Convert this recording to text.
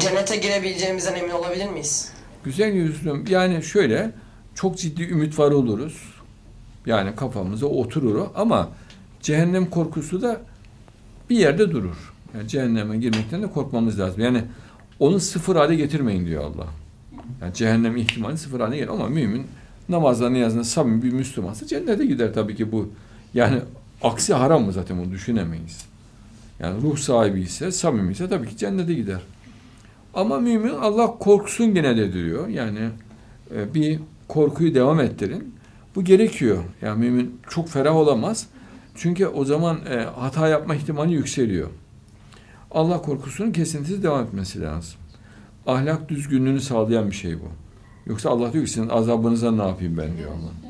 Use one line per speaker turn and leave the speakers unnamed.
Cennete girebileceğimizden emin olabilir miyiz?
Güzel yüzlüm yani şöyle çok ciddi ümit var oluruz. Yani kafamıza oturur ama cehennem korkusu da bir yerde durur. Yani cehenneme girmekten de korkmamız lazım. Yani onu sıfır hale getirmeyin diyor Allah. Yani cehennem ihtimali sıfır hale gelir ama mümin namazda niyazında samimi bir Müslümansa cennete gider tabii ki bu. Yani aksi haram mı zaten bunu düşünemeyiz. Yani ruh sahibi ise, samimi ise tabii ki cennete gider. Ama mümin Allah korksun gene de diyor. Yani e, bir korkuyu devam ettirin. Bu gerekiyor. Yani mümin çok ferah olamaz. Çünkü o zaman e, hata yapma ihtimali yükseliyor. Allah korkusunun kesintisiz devam etmesi lazım. Ahlak düzgünlüğünü sağlayan bir şey bu. Yoksa Allah diyor ki sizin azabınıza ne yapayım ben diyor Allah.